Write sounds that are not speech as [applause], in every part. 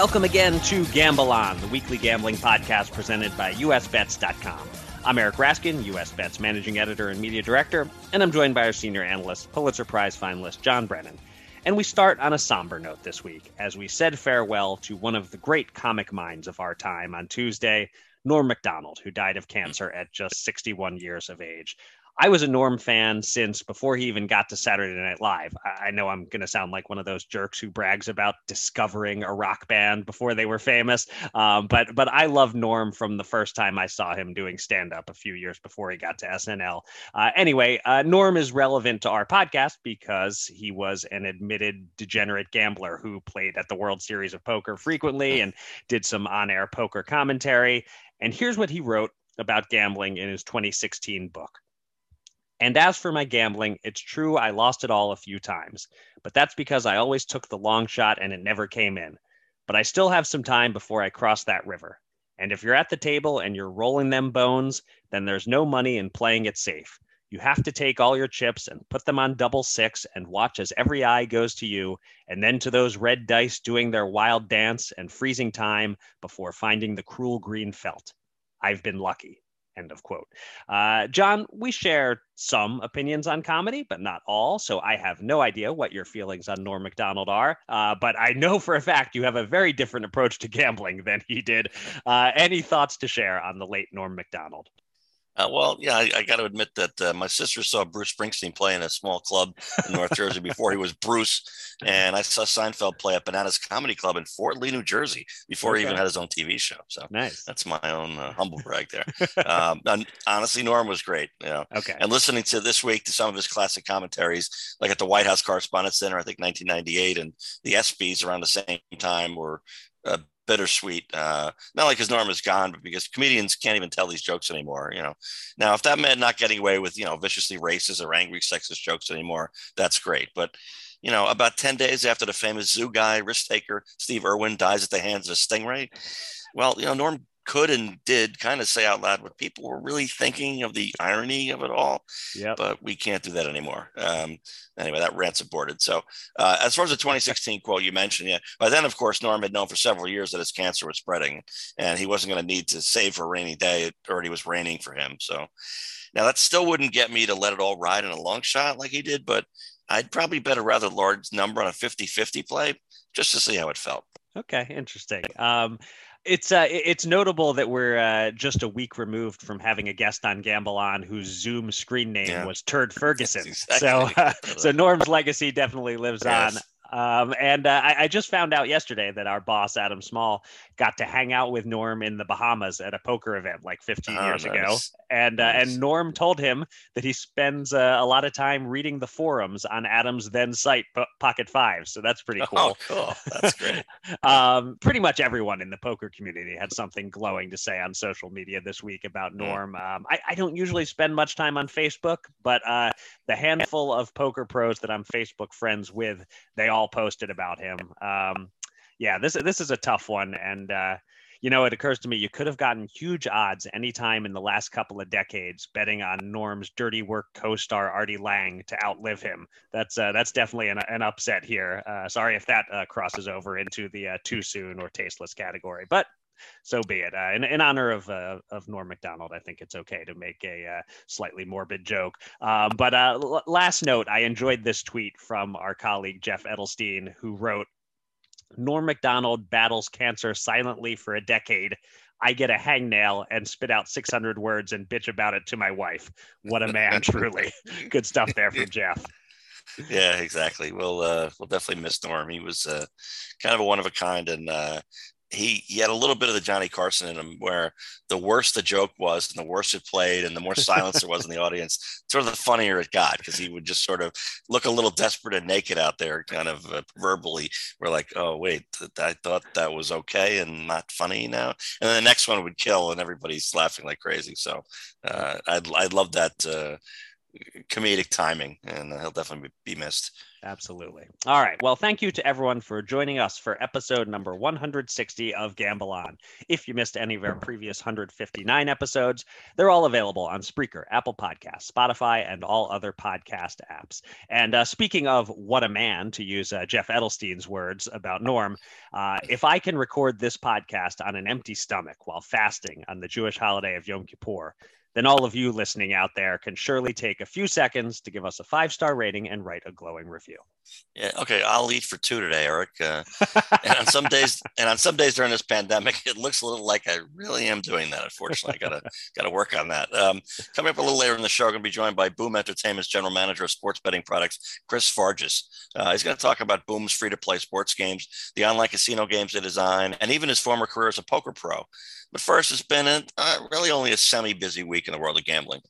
Welcome again to Gamble On, the weekly gambling podcast presented by USBets.com. I'm Eric Raskin, US Bets managing editor and media director, and I'm joined by our senior analyst, Pulitzer Prize finalist John Brennan. And we start on a somber note this week as we said farewell to one of the great comic minds of our time on Tuesday, Norm Macdonald, who died of cancer at just 61 years of age. I was a Norm fan since before he even got to Saturday Night Live. I know I'm going to sound like one of those jerks who brags about discovering a rock band before they were famous, um, but but I love Norm from the first time I saw him doing stand up a few years before he got to SNL. Uh, anyway, uh, Norm is relevant to our podcast because he was an admitted degenerate gambler who played at the World Series of Poker frequently [laughs] and did some on air poker commentary. And here's what he wrote about gambling in his 2016 book. And as for my gambling, it's true I lost it all a few times, but that's because I always took the long shot and it never came in. But I still have some time before I cross that river. And if you're at the table and you're rolling them bones, then there's no money in playing it safe. You have to take all your chips and put them on double six and watch as every eye goes to you and then to those red dice doing their wild dance and freezing time before finding the cruel green felt. I've been lucky. End of quote. Uh, John, we share some opinions on comedy, but not all. So I have no idea what your feelings on Norm Macdonald are. Uh, but I know for a fact you have a very different approach to gambling than he did. Uh, any thoughts to share on the late Norm Macdonald? Uh, well, yeah, I, I got to admit that uh, my sister saw Bruce Springsteen play in a small club in North Jersey before he was Bruce, [laughs] and I saw Seinfeld play at Bananas Comedy Club in Fort Lee, New Jersey, before okay. he even had his own TV show. So nice. That's my own uh, humble brag there. [laughs] um, and honestly, Norm was great. You know, okay. And listening to this week to some of his classic commentaries, like at the White House Correspondents Center, I think 1998, and the ESPYS around the same time were uh, bittersweet. Uh, not like his norm is gone, but because comedians can't even tell these jokes anymore. You know, now if that meant not getting away with you know viciously racist or angry sexist jokes anymore, that's great. But you know, about ten days after the famous zoo guy risk taker Steve Irwin dies at the hands of a stingray, well, you know, Norm could and did kind of say out loud what people were really thinking of the irony of it all. Yeah. But we can't do that anymore. Um, anyway, that rant's aborted. So, uh, as far as the 2016 quote you mentioned, yeah, by then, of course, Norm had known for several years that his cancer was spreading and he wasn't going to need to save for a rainy day. It already was raining for him. So, now that still wouldn't get me to let it all ride in a long shot like he did, but I'd probably bet a rather large number on a 50 50 play just to see how it felt. Okay, interesting. Um, it's uh, it's notable that we're uh, just a week removed from having a guest on Gamble On whose Zoom screen name yeah. was Turd Ferguson. [laughs] Exactly. So, uh, so Norm's legacy definitely lives yes. on. Um, and uh, I, I, just found out yesterday that our boss Adam Small got to hang out with Norm in the Bahamas at a poker event like 15 oh, years nice. ago, and nice. uh, and Norm told him that he spends uh, a lot of time reading the forums on Adam's then site P- Pocket Five. So that's pretty [laughs] cool. Oh, cool. That's great. [laughs] um, pretty much everyone in the poker community had something glowing to say on social media this week about Norm. Um, I, I, don't usually spend much time on Facebook, but uh, the handful of poker pros that I'm Facebook friends with, they all all posted about him. Um, Yeah, this this is a tough one, and uh, you know, it occurs to me you could have gotten huge odds anytime in the last couple of decades betting on Norm's dirty work co-star Artie Lange to outlive him. That's uh, that's definitely an, an upset here. Uh, sorry if that uh, crosses over into the uh, too soon or tasteless category, but so be it. Uh, in, in, honor of uh, of Norm Macdonald, I think it's okay to make a uh, slightly morbid joke. Um, but uh, l- last note, I enjoyed this tweet from our colleague Jeff Edelstein, who wrote, Norm Macdonald battles cancer silently for a decade. I get a hangnail and spit out 600 words and bitch about it to my wife. What a man, [laughs] truly. Good stuff there from Jeff. Yeah, exactly. We'll uh, we'll definitely miss Norm. He was uh, kind of a one of a kind, and uh, he he had a little bit of the Johnny Carson in him, where the worse the joke was, and the worse it played, and the more silence there was in the audience, sort of the funnier it got because he would just sort of look a little desperate and naked out there, kind of uh, verbally. We're like, oh wait, I thought that was okay and not funny now, and then the next one would kill, and everybody's laughing like crazy. So uh, I'd I'd love that uh, comedic timing, and he'll definitely be missed. Absolutely. All right. Well, thank you to everyone for joining us for episode number 160 of Gamble On. If you missed any of our previous 159 episodes, they're all available on Spreaker, Apple Podcasts, Spotify, and all other podcast apps. And uh, speaking of what a man, to use uh, Jeff Edelstein's words about Norm, uh, if I can record this podcast on an empty stomach while fasting on the Jewish holiday of Yom Kippur, then all of you listening out there can surely take a few seconds to give us a five star rating and write a glowing review. Yeah, okay. I'll eat for two today, Eric. Uh, [laughs] and on some days, and on some days during this pandemic, it looks a little like I really am doing that. Unfortunately, I gotta [laughs] gotta work on that. Um, coming up a little later in the show, I'm gonna be joined by Boom Entertainment's general manager of sports betting products, Chris Fargis. Uh, he's gonna talk about Boom's free to play sports games, the online casino games they design, and even his former career as a poker pro. But first, it's been a, uh, really only a semi busy week in the world of gambling.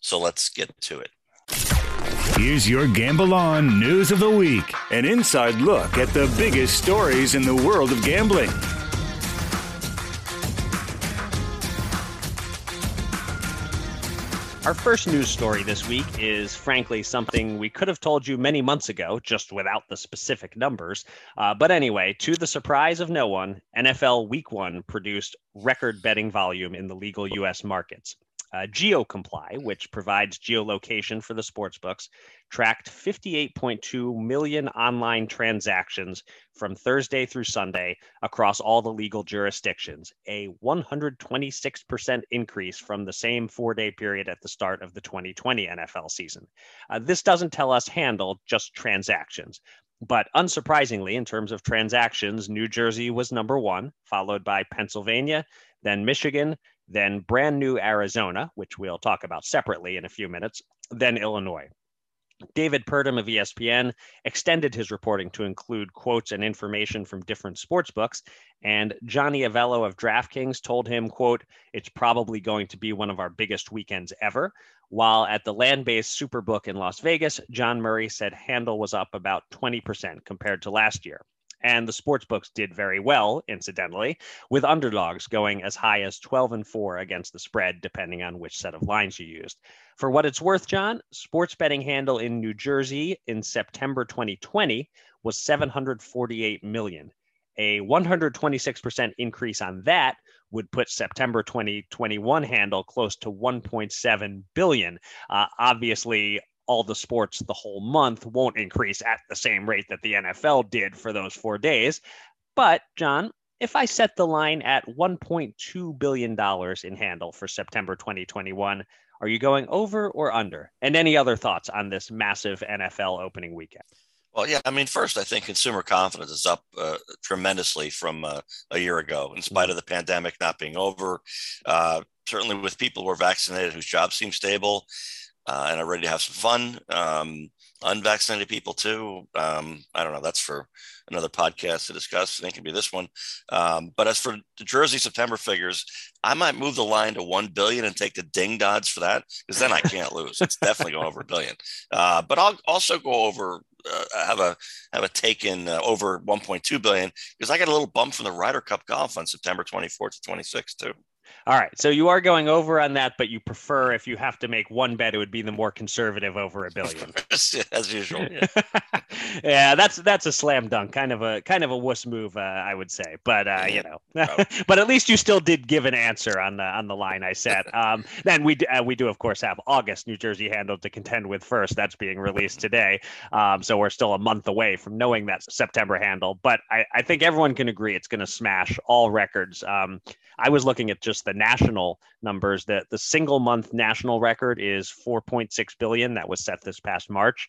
So let's get to it. Here's your Gamble On News of the Week an inside look at the biggest stories in the world of gambling. Our first news story this week is frankly something we could have told you many months ago, just without the specific numbers. Uh, but anyway, to the surprise of no one, NFL Week One produced record betting volume in the legal U.S. markets. Uh, GeoComply, which provides geolocation for the sports books, tracked 58.2 million online transactions from Thursday through Sunday across all the legal jurisdictions, a 126% increase from the same four day period at the start of the 2020 NFL season. Uh, this doesn't tell us handle, just transactions. But unsurprisingly, in terms of transactions, New Jersey was number one, followed by Pennsylvania, then Michigan, then brand new Arizona, which we'll talk about separately in a few minutes, then Illinois. David Purdum of ESPN extended his reporting to include quotes and information from different sports books. And Johnny Avello of DraftKings told him, quote, it's probably going to be one of our biggest weekends ever. While at the land-based Superbook in Las Vegas, John Murray said handle was up about 20% compared to last year. And the sports books did very well, incidentally, with underdogs going as high as 12 and 4 against the spread, depending on which set of lines you used. For what it's worth, John, sports betting handle in New Jersey in September 2020 was 748 million. A 126% increase on that would put September 2021 handle close to 1.7 billion. Uh, obviously, all the sports the whole month won't increase at the same rate that the NFL did for those four days. But, John, if I set the line at $1.2 billion in handle for September 2021, are you going over or under? And any other thoughts on this massive NFL opening weekend? Well, yeah, I mean, first, I think consumer confidence is up uh, tremendously from uh, a year ago, in spite of the pandemic not being over. Uh, certainly, with people who are vaccinated whose jobs seem stable uh, and are ready to have some fun. Um, unvaccinated people too. Um, I don't know. That's for another podcast to discuss. I think it could be this one. Um, but as for the Jersey September figures, I might move the line to one billion and take the ding odds for that because then I can't lose. It's definitely going over a billion. Uh, but I'll also go over. Uh, have a have a take in uh, over 1.2 billion because I got a little bump from the Ryder Cup golf on September 24th to 26th too. All right. So you are going over on that, but you prefer if you have to make one bet, it would be the more conservative over a billion. [laughs] As usual. Yeah. [laughs] yeah, that's that's a slam dunk, kind of a kind of a wuss move, uh, I would say. But uh, you know, [laughs] but at least you still did give an answer on the on the line I set. Um, then we uh, we do of course have August New Jersey handle to contend with first. That's being released today, um, so we're still a month away from knowing that September handle. But I, I think everyone can agree it's going to smash all records. Um, I was looking at just the national numbers. That the single month national record is 4.6 billion. That was set this past March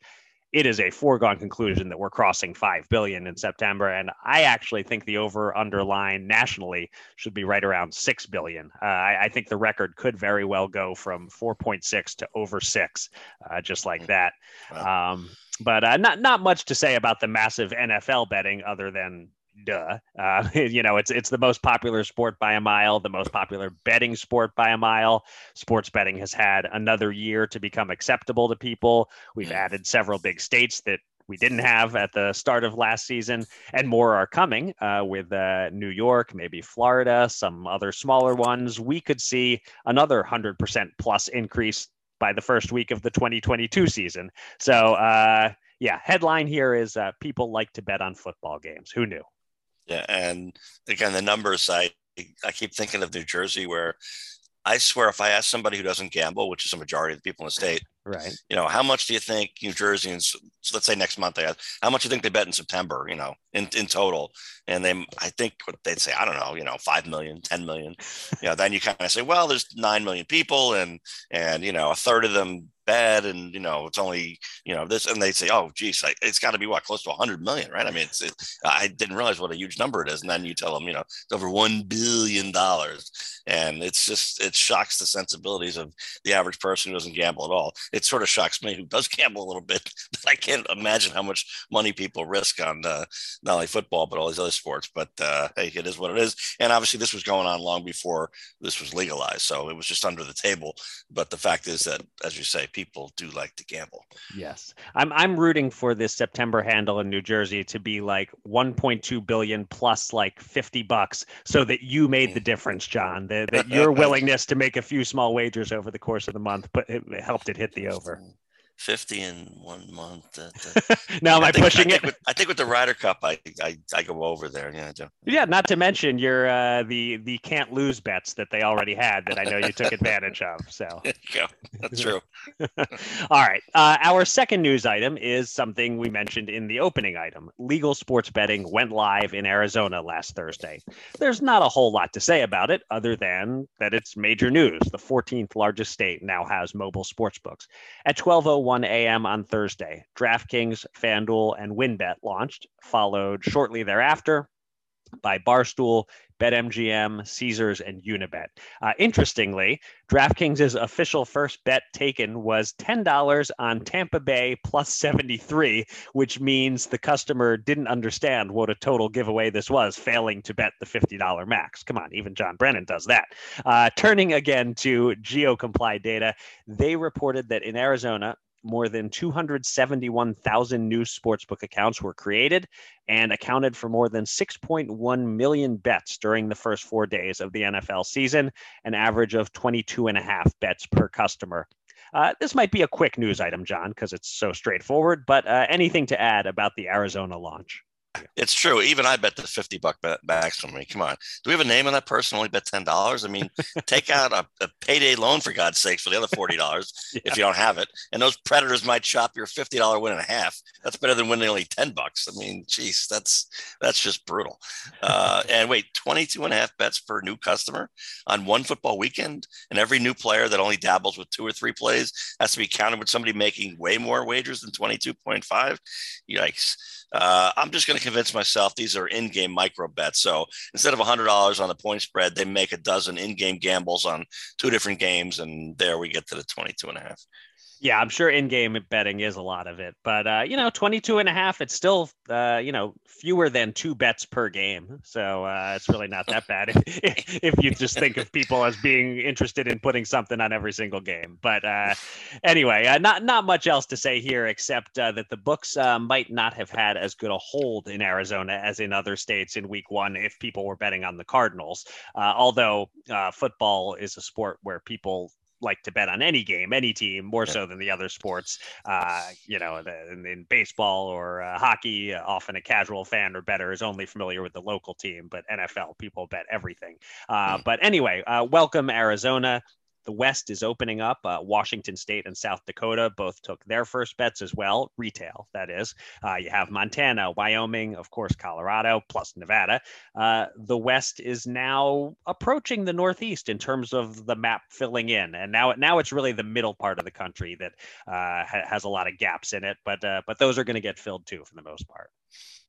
it is a foregone conclusion that we're crossing 5 billion in September and I actually think the over underline nationally should be right around 6 billion. Uh, I, I, think the record could very well go from 4.6 to over 6 uh, just like that. Um, but uh, not not much to say about the massive NFL betting other than duh. Uh, [laughs] you know, it's it's the most popular sport by a mile, the most popular betting sport by a mile. Sports betting has had another year to become acceptable to people. We've added several big states that we didn't have at the start of last season, and more are coming uh, with uh, New York, maybe Florida, some other smaller ones. We could see another 100% plus increase by the first week of the 2022 season. So, uh, yeah, headline here is uh, people like to bet on football games. Who knew? Yeah, and again, the numbers I I keep thinking of New Jersey, where I swear if I ask somebody who doesn't gamble, which is a majority of the people in the state, right? You know, how much do you think New Jerseyans? So let's say next month they ask, how much do you think they bet in September? You know, in in total, and they I think what they'd say, I don't know, you know, five million, 10 million. [laughs] you know, then you kind of say, well, there's nine million people, and and you know, a third of them bad and you know it's only you know this and they say oh geez it's got to be what close to 100 million right? I mean it's it, i didn't realize what a huge number it is and then you tell them you know it's over 1 billion dollars and it's just it shocks the sensibilities of the average person who doesn't gamble at all. It sort of shocks me who does [laughs] gamble a little bit but i can't imagine how much money people risk on uh, not only football but all these other sports but uh, hey it is what it is. And obviously this was going on long before this was legalized so it was just under the table but the fact is that as you say people do like to gamble. Yes. I'm I'm rooting for this September handle in New Jersey to be like 1.2 billion plus like 50 bucks so that you made the mm. difference, John. That, that your [laughs] willingness to make a few small wagers over the course of the month but it helped it hit the over. 50 in one month. [laughs] now, am I, I think, pushing I it? With, I think with the Ryder Cup, I, I, I go over there. Yeah, I do. Yeah, not to mention your uh, the the can't lose bets that they already had that I know you took advantage of. So [laughs] yeah, that's [laughs] true. All right, uh, our second news item is something we mentioned in the opening item. Legal sports betting went live in Arizona last Thursday. There's not a whole lot to say about it other than that it's major news. The 14th largest state now has mobile sports books. At 12:01 1 a.m. on Thursday. DraftKings, FanDuel, and WynnBET launched, followed shortly thereafter by Barstool, BetMGM, Caesars, and Unibet. Uh, interestingly, DraftKings' official first bet taken was $10 on Tampa Bay plus 73, which means the customer didn't understand what a total giveaway this was, failing to bet the $50 max. Come on, even John Brennan does that. Uh, turning again to GeoComply data, they reported that in Arizona, more than 271,000 new sportsbook accounts were created and accounted for more than 6.1 million bets during the first four days of the NFL season, an average of 22 and a half bets per customer. Uh, this might be a quick news item, John, because it's so straightforward, but uh, anything to add about the Arizona launch? It's true. Even I bet the 50 buck bet backs from me. Come on. Do we have a name on that person? Only bet $10? I mean, [laughs] take out a, a, payday loan for God's sakes for the other $40 [laughs] yeah. if you don't have it. And those predators might chop your $50 win in half. That's better than winning only 10 bucks. I mean, geez, that's, that's just brutal. Uh, [laughs] and wait, 22 and a half bets per new customer on one football weekend. And every new player that only dabbles with two or three plays has to be counted with somebody making way more wagers than 22.5. Yikes. Uh, I'm just going to convince myself these are in-game micro bets. So instead of $100 on the point spread, they make a dozen in-game gambles on two different games, and there we get to the 22 and a half. Yeah, I'm sure in-game betting is a lot of it, but uh, you know, 22 and a half, it's still uh, you know fewer than two bets per game, so uh, it's really not that bad if, [laughs] if you just think of people as being interested in putting something on every single game. But uh, anyway, uh, not not much else to say here except uh, that the books might not have had as good a hold in Arizona as in other states in Week One if people were betting on the Cardinals. Although football is a sport where people like to bet on any game, any team, more so than the other sports. Uh, you know, the, in, in, baseball or uh, hockey, uh, often a casual fan or better is only familiar with the local team, but NFL, people bet everything. Mm. But anyway, uh, welcome Arizona. The West is opening up. Uh, Washington State and South Dakota both took their first bets as well, retail, that is. Uh, you have Montana, Wyoming, of course, Colorado, plus Nevada. Uh, the West is now approaching the Northeast in terms of the map filling in. And now, now it's really the middle part of the country that uh, ha- has a lot of gaps in it. But, uh, but those are going to get filled too, for the most part.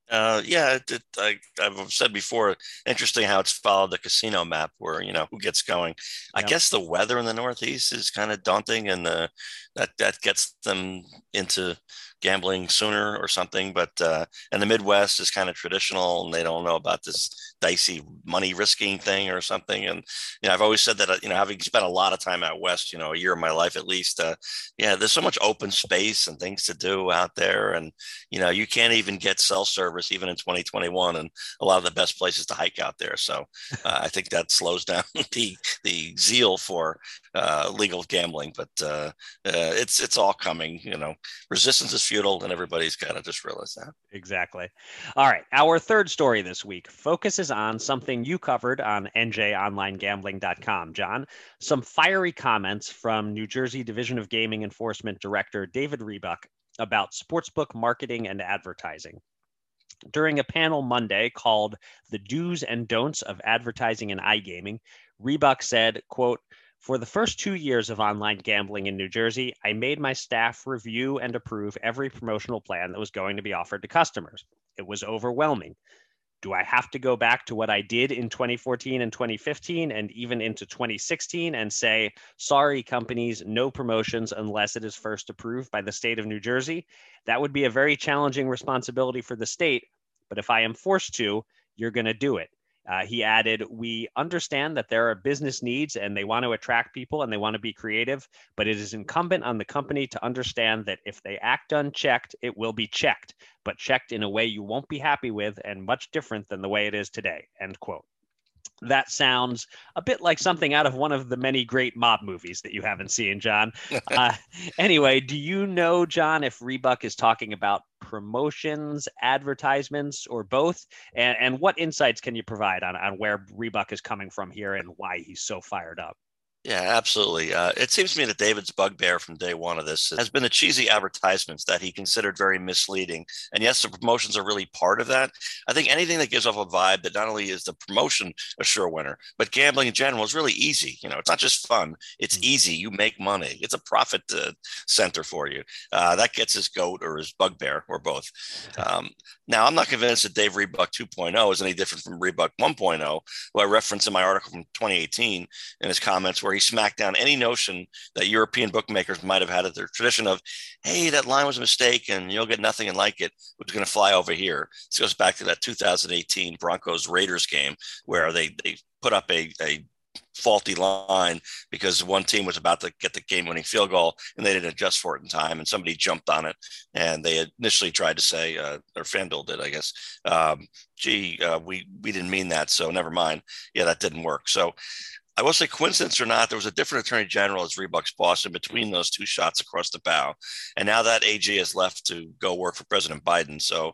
Uh, yeah, it, it, I, have said before, interesting how it's followed the casino map where, you know, who gets going. I guess the weather in the Northeast is kind of daunting and that, that gets them into gambling sooner or something. But, uh, and the Midwest is kind of traditional and they don't know about this dicey money risking thing or something. And you know, I've always said that uh, you know, having spent a lot of time out west, you know, a year of my life at least, uh, yeah, there's so much open space and things to do out there, and you know, you can't even get cell service even in 2021, and a lot of the best places to hike out there. So uh, I think that slows [laughs] down the the zeal for uh, legal gambling, but uh, it's it's all coming. You know, resistance is futile, and everybody's got to just realize that. Exactly. All right, our third story this week focuses on something you covered on njonlinegambling.com, John. Some fiery comments from New Jersey Division of Gaming Enforcement Director David Rebuck about sportsbook marketing and advertising. During a panel Monday called The Do's and Don'ts of Advertising in iGaming, Rebuck said, quote, for the first two years of online gambling in New Jersey, I made my staff review and approve every promotional plan that was going to be offered to customers. It was overwhelming do I have to go back to what I did in 2014 and 2015 and even into 2016 and say, sorry, companies, no promotions unless it is first approved by the state of New Jersey? That would be a very challenging responsibility for the state. But if I am forced to, you're going to do it. Uh, he added, We understand that there are business needs and they want to attract people and they want to be creative, but it is incumbent on the company to understand that if they act unchecked, it will be checked, but checked in a way you won't be happy with and much different than the way it is today. End quote that sounds a bit like something out of one of the many great mob movies that you haven't seen, John. [laughs] Uh, anyway, do you know, John, if Rebuck is talking about promotions, advertisements, or both? And, and what insights can you provide on, on where Rebuck is coming from here and why he's so fired up? Yeah, absolutely. Uh, it seems to me that David's bugbear from day one of this has been the cheesy advertisements that he considered very misleading. And yes, the promotions are really part of that. I think anything that gives off a vibe that not only is the promotion a sure winner, but gambling in general is really easy. You know, it's not just fun; it's mm. easy. You make money. It's a profit uh, center for you. Uh, that gets his goat or his bugbear or both. [laughs] Um, now, I'm not convinced that Dave Rebuck 2.0 is any different from Rebuck 1.0, who I referenced in my article from 2018 in his comments, where he smacked down any notion that European bookmakers might have had at their tradition of, hey, that line was a mistake and you'll get nothing and like it, which is going to fly over here. This goes back to that 2018 Broncos Raiders game where they, they put up a, a faulty line because one team was about to get the game winning field goal and they didn't adjust for it in time and somebody jumped on it and they initially tried to say uh, or FanDuel did I guess um, gee uh, we we didn't mean that so never mind yeah that didn't work so I will say coincidence or not there was a different attorney general as Rebuck's boss in between those two shots across the bow and now that AG has left to go work for President Biden so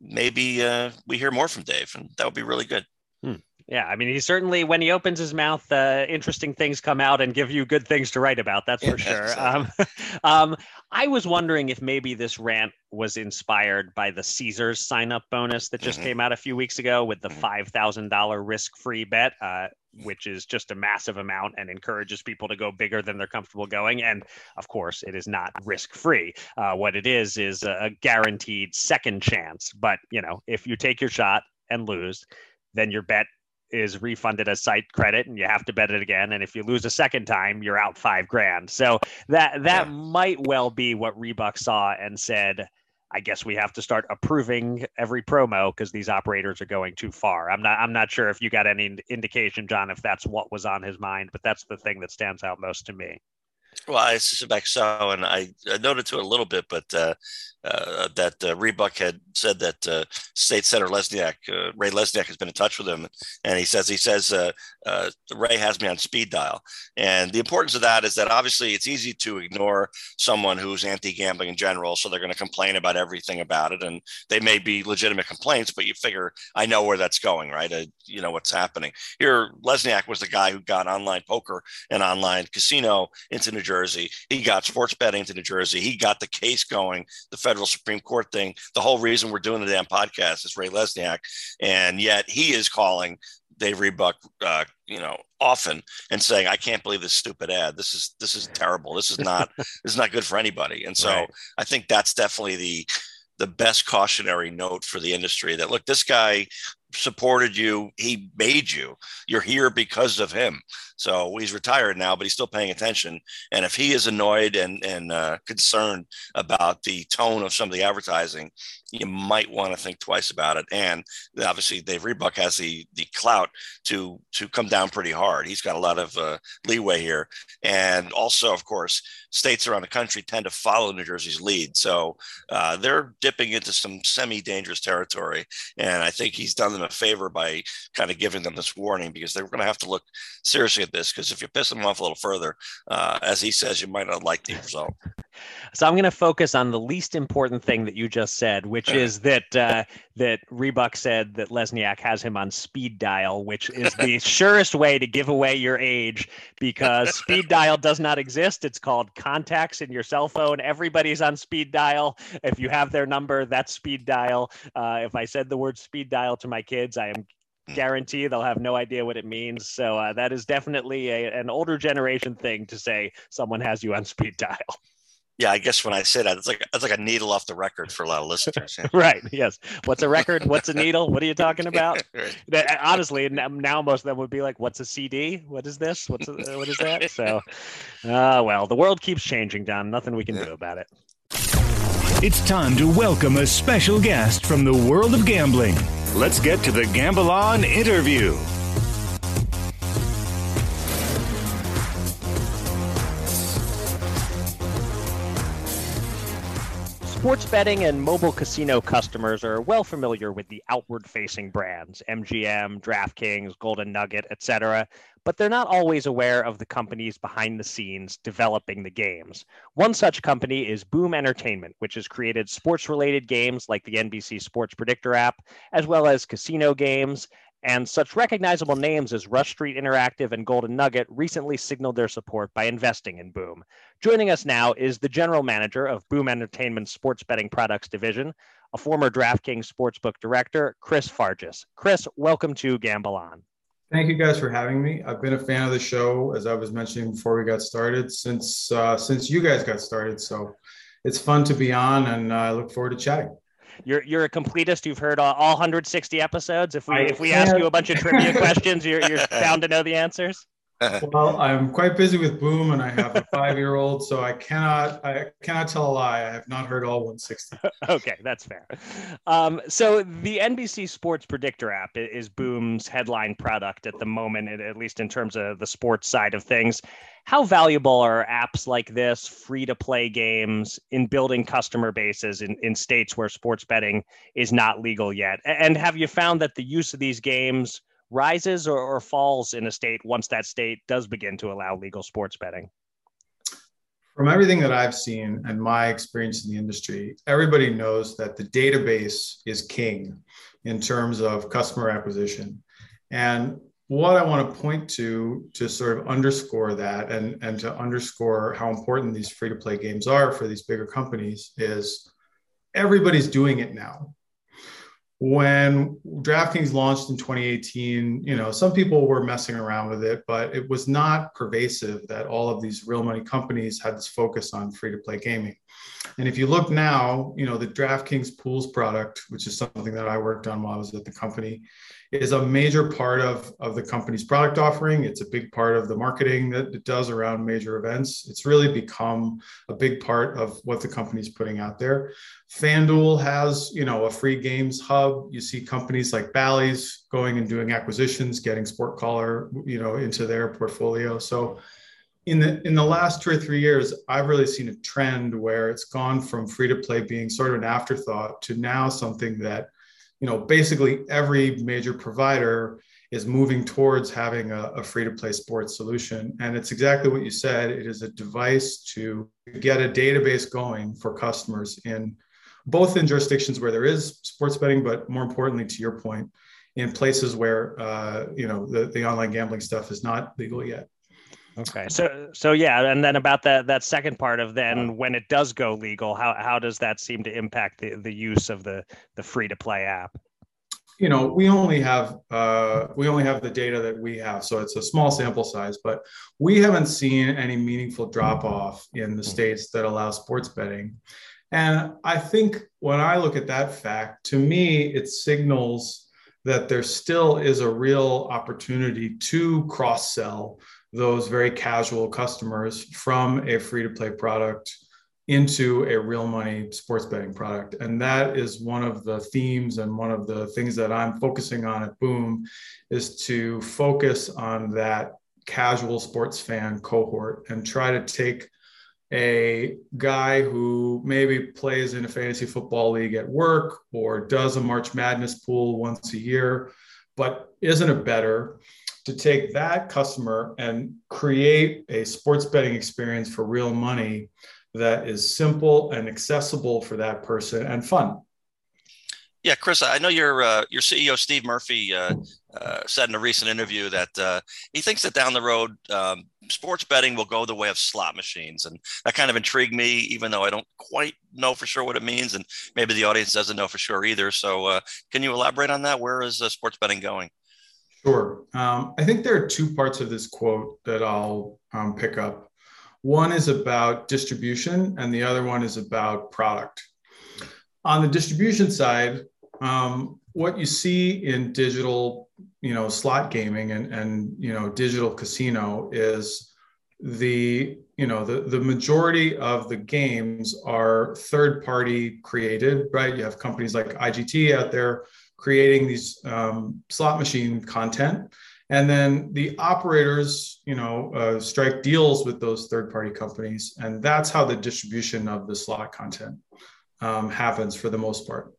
maybe uh, we hear more from Dave and that would be really good. Hmm. Yeah, I mean, he certainly, when he opens his mouth, uh, interesting things come out and give you good things to write about. That's for yeah, [laughs] sure. Um, [laughs] um, I was wondering if maybe this rant was inspired by the Caesars sign up bonus that just mm-hmm. came out a few weeks ago with the mm-hmm. $5,000 risk free bet, uh, which is just a massive amount and encourages people to go bigger than they're comfortable going. And of course, it is not risk free. Uh, what it is, is a guaranteed second chance. But, you know, if you take your shot and lose, then your bet is refunded as site credit and you have to bet it again and if you lose a second time you're out 5 grand. So that that yeah. might well be what Rebuck saw and said I guess we have to start approving every promo because these operators are going too far. I'm not I'm not sure if you got any indication John if that's what was on his mind, but that's the thing that stands out most to me. Well, I suspect so, and I, I noted to it a little bit, but uh, uh, that uh, had said that uh, State Senator Lesniak, uh, Ray Lesniak, has been in touch with him, and he says he says uh, Ray has me on speed dial, and the importance of that is that obviously it's easy to ignore someone who's anti-gambling in general, so they're going to complain about everything about it, and they may be legitimate complaints, but you figure I know where that's going, right? you know what's happening here. Lesniak was the guy who got online poker and online casino into New Jersey. He got sports betting into New Jersey. He got the case going. The federal Supreme Court thing. The whole reason we're doing the damn podcast is Ray Lesniak, and yet he is calling Dave Rebuck, uh, you know, often and saying, "I can't believe this stupid ad. This is this is terrible. This is not [laughs] this is not good for anybody." And so right. I think that's definitely the the best cautionary note for the industry that look, this guy supported you. He made you. You're here because of him. So he's retired now, but he's still paying attention. And if he is annoyed and and uh, concerned about the tone of some of the advertising, you might want to think twice about it. And obviously, Dave Rebuck has the the clout to to come down pretty hard. He's got a lot of uh, leeway here, and also, of course, states around the country tend to follow New Jersey's lead. So uh, they're dipping into some semi-dangerous territory, and I think he's done them a favor by kind of giving them this warning because they're going to have to look seriously at this. Because if you piss them off a little further, uh, as he says, you might not like the result. [laughs] So I'm going to focus on the least important thing that you just said, which is that uh, that Rebuck said that Lesniak has him on speed dial, which is the [laughs] surest way to give away your age because [laughs] speed dial does not exist. It's called contacts in your cell phone. Everybody's on speed dial. If you have their number, that's speed dial. Uh, if I said the word speed dial to my kids, I am guarantee they'll have no idea what it means. So uh, that is definitely a, an older generation thing to say someone has you on speed dial yeah, I guess when I say that, it's like it's like a needle off the record for a lot of listeners. Yeah. [laughs] right. Yes. What's a record? What's a needle? What are you talking [laughs] about? right. Honestly, now most of them would be like, "What's a CD? What is this? What's a, what is that?" So, [laughs] uh, well, the world keeps changing, Don. Nothing we can yeah. do about it. It's time to welcome a special guest from the world of gambling. Let's get to the Gamble On interview. Sports betting and mobile casino customers are well familiar with the outward facing brands, MGM, DraftKings, Golden Nugget, etc., but they're not always aware of the companies behind the scenes developing the games. One such company is Boom Entertainment, which has created sports related games like the NBC Sports Predictor app, as well as casino games and such recognizable names as Rush Street Interactive and Golden Nugget recently signaled their support by investing in Boom. Joining us now is the general manager of Boom Entertainment's sports betting products division, a former DraftKings sportsbook director, Chris Fargis. Chris, welcome to Gamble On. Thank you guys for having me. I've been a fan of the show, as I was mentioning before we got started, since uh, since you guys got started. So it's fun to be on, and I look forward to chatting you're you're a completist. You've heard all, all 160 episodes. If we I if we ask you a bunch of trivia questions, you're you're [laughs] bound to know the answers. [laughs] well, I'm quite busy with Boom, and I have a five-year-old, so I cannot I cannot tell a lie. I have not heard all 160. [laughs] okay, that's fair. Um, so the NBC Sports Predictor app is Boom's headline product at the moment, at least in terms of the sports side of things. How valuable are apps like this, free-to-play games, in building customer bases in, in states where sports betting is not legal yet? And have you found that the use of these games rises or, or falls in a state once that state does begin to allow legal sports betting? From everything that I've seen and my experience in the industry, everybody knows that the database is king in terms of customer acquisition. And what I want to point to to sort of underscore that and, and to underscore how important these free to play games are for these bigger companies is everybody's doing it now when DraftKings launched in 2018, you know, some people were messing around with it, but it was not pervasive that all of these real money companies had this focus on free to play gaming. And if you look now, you know, the DraftKings pools product, which is something that I worked on while I was at the company, is a major part of, of the company's product offering. It's a big part of the marketing that it does around major events. It's really become a big part of what the company's putting out there. FanDuel has, you know, a free games hub. You see companies like Bally's going and doing acquisitions, getting Sport Caller, you know, into their portfolio. So in the in the last two or three years, I've really seen a trend where it's gone from free to play being sort of an afterthought to now something that, you know, basically every major provider is moving towards having a, a free to play sports solution. And it's exactly what you said. It is a device to get a database going for customers in both in jurisdictions where there is sports betting, but more importantly, to your point, in places where uh, you know the, the online gambling stuff is not legal yet. Okay. So so yeah, and then about that that second part of then when it does go legal, how how does that seem to impact the the use of the the free to play app? You know, we only have uh, we only have the data that we have, so it's a small sample size. But we haven't seen any meaningful drop off in the states that allow sports betting. And I think when I look at that fact, to me, it signals that there still is a real opportunity to cross sell those very casual customers from a free to play product into a real money sports betting product. And that is one of the themes and one of the things that I'm focusing on at Boom is to focus on that casual sports fan cohort and try to take a guy who maybe plays in a fantasy football league at work or does a March Madness pool once a year, but isn't a better to take that customer and create a sports betting experience for real money that is simple and accessible for that person and fun. Yeah, Chris, I know your uh, your CEO Steve Murphy uh, uh, said in a recent interview that uh, he thinks that down the road, um, sports betting will go the way of slot machines, and that kind of intrigued me, even though I don't quite know for sure what it means, and maybe the audience doesn't know for sure either. So, uh, can you elaborate on that? Where is uh, sports betting going? Sure. Um, I think there are two parts of this quote that I'll um, pick up. One is about distribution, and the other one is about product. On the distribution side, um, what you see in digital, you know, slot gaming and and you know digital casino is the you know the the majority of the games are third party created, right? You have companies like IGT out there creating these um, slot machine content. And then the operators you know uh, strike deals with those third party companies. And that's how the distribution of the slot content um, happens for the most part.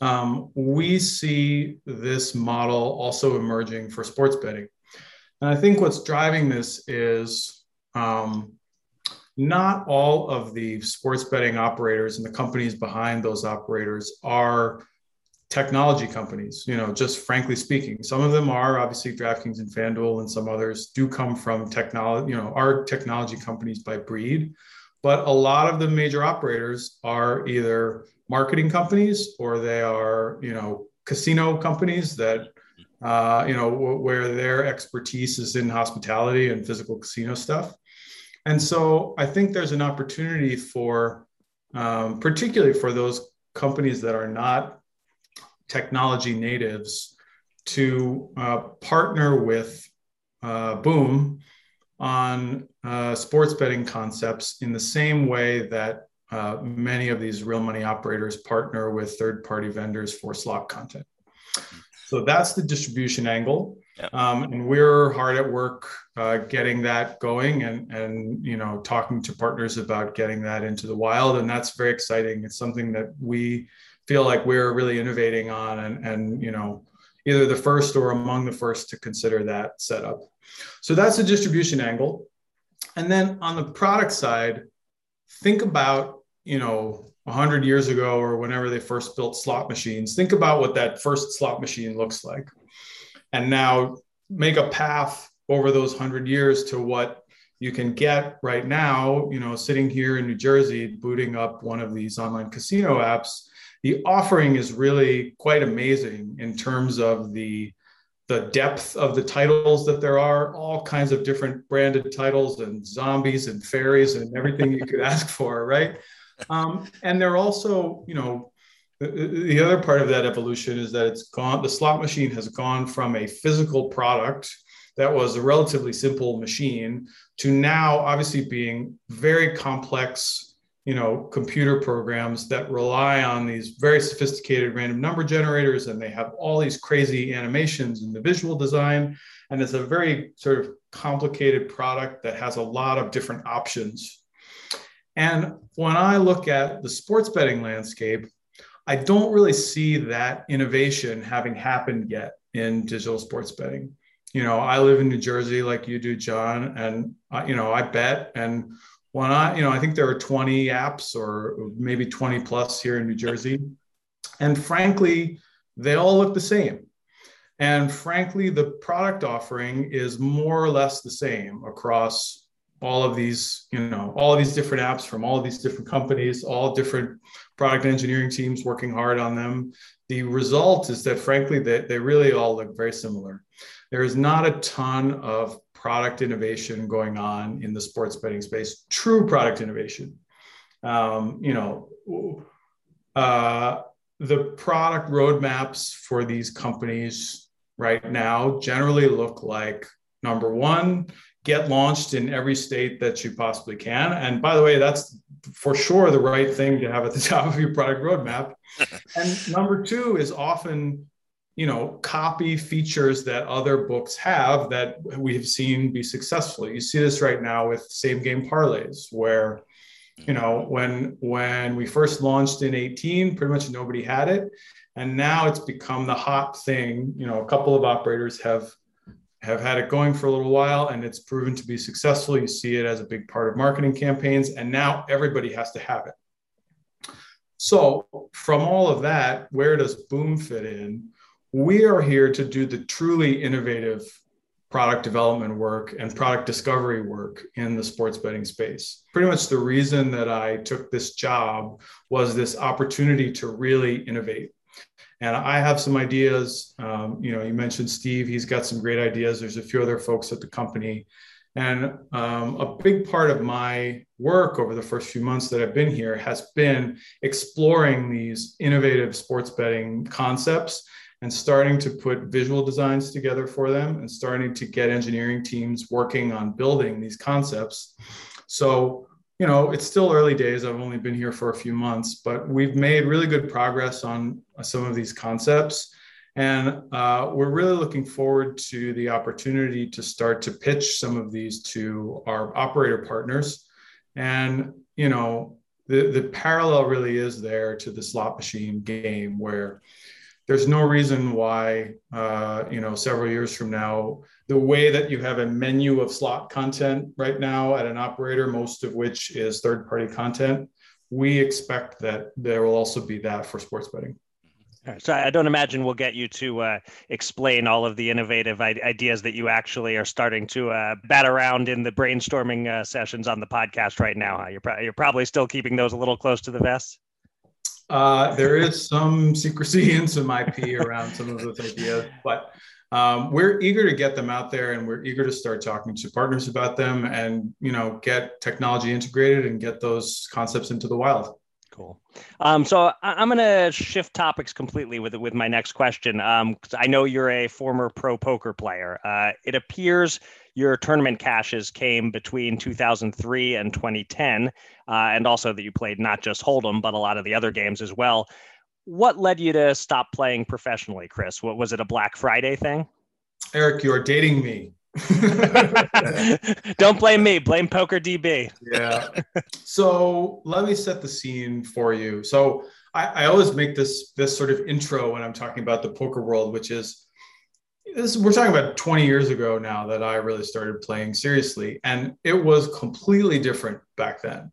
Um, we see this model also emerging for sports betting. And i think what's driving this is um, not all of the sports betting operators and the companies behind those operators are technology companies, you know, just frankly speaking. Some of them are obviously DraftKings and FanDuel, and some others do come from technology, you know, are technology companies by breed. But a lot of the major operators are either marketing companies or they are, you know, casino companies that, uh, you know, w- where their expertise is in hospitality and physical casino stuff. And so I think there's an opportunity for, um, particularly for those companies that are not technology natives to uh, partner with uh, Boom on uh, sports betting concepts in the same way that uh, many of these real money operators partner with third party vendors for slot content. So that's the distribution angle. Um, and we're hard at work uh, getting that going and, and, you know, talking to partners about getting that into the wild. And that's very exciting. It's something that we feel like we're really innovating on and, and you know either the first or among the first to consider that setup. So that's the distribution angle. And then on the product side think about you know 100 years ago or whenever they first built slot machines think about what that first slot machine looks like. And now make a path over those 100 years to what you can get right now you know sitting here in new jersey booting up one of these online casino apps the offering is really quite amazing in terms of the the depth of the titles that there are all kinds of different branded titles and zombies and fairies and everything you could [laughs] ask for right um, and they're also, you know, the, the other part of that evolution is that it's gone. The slot machine has gone from a physical product that was a relatively simple machine to now obviously being very complex you know computer programs that rely on these very sophisticated random number generators and they have all these crazy animations in the visual design. And it's a very sort of complicated product that has a lot of different options. And when i look at the sports betting landscape i don't really see that innovation having happened yet in digital sports betting. You know i live in new jersey like you do john and uh, you know i bet and when I, you know, I think there are 20 apps or maybe 20 plus here in New Jersey. And frankly, they all look the same. And frankly, the product offering is more or less the same across all of these, you know, all of these different apps from all of these different companies, all different product engineering teams working hard on them. The result is that frankly, they, they really all look very similar. There is not a ton of product innovation going on in the sports betting space, true product innovation. Um, you know, uh, the product roadmaps for these companies right now generally look like number one, get launched in every state that you possibly can. And by the way, that's for sure the right thing to have at the [laughs] top of your product roadmap. [laughs] and number two is often you know copy features that other books have that we have seen be successful you see this right now with same game parlays where you know when when we first launched in 18 pretty much nobody had it. And now it's become the hot thing. You know a couple of operators have have had it going for a little while and it's proven to be successful. You see it as a big part of marketing campaigns and now everybody has to have it. So from all of that where does boom fit in we are here to do the truly innovative product development work and product discovery work in the sports betting space. Pretty much the reason that I took this job was this opportunity to really innovate. And I have some ideas. Um, you know, you mentioned Steve, he's got some great ideas. There's a few other folks at the company. And um, a big part of my work over the first few months that I've been here has been exploring these innovative sports betting concepts and starting to put visual designs together for them and starting to get engineering teams working on building these concepts. So, you know, it's still early days. I've only been here for a few months, but we've made really good progress on some of these concepts. And uh, we're really looking forward to the opportunity to start to pitch some of these to our operator partners. And, you know, the, the parallel really is there to the slot machine game where there's no reason why uh, you know several years from now the way that you have a menu of slot content right now at an operator most of which is third party content we expect that there will also be that for sports betting so I don't imagine we'll get you to uh, explain all of the innovative ideas that you actually are starting to uh, bat around in the brainstorming uh, sessions on the podcast right now. You're, pro- you're probably still keeping those a little close to the vest. Uh, there is some secrecy [laughs] and some IP around some of those ideas, but um, we're eager to get them out there, and we're eager to start talking to partners about them, and you know, get technology integrated and get those concepts into the wild. Cool. Um, so I'm going to shift topics completely with with my next question. Um, I know you're a former pro poker player. Uh, it appears your tournament cashes came between 2003 and 2010, uh, and also that you played not just Hold'em but a lot of the other games as well. What led you to stop playing professionally, Chris? What was it a Black Friday thing? Eric, you're dating me. [laughs] Don't blame me. Blame Poker DB. yeah. So let me set the scene for you. So I, I, always make this this sort of intro when I'm talking about the poker world, which is this, we're talking about 20 years ago now that I really started playing seriously, and it was completely different back then.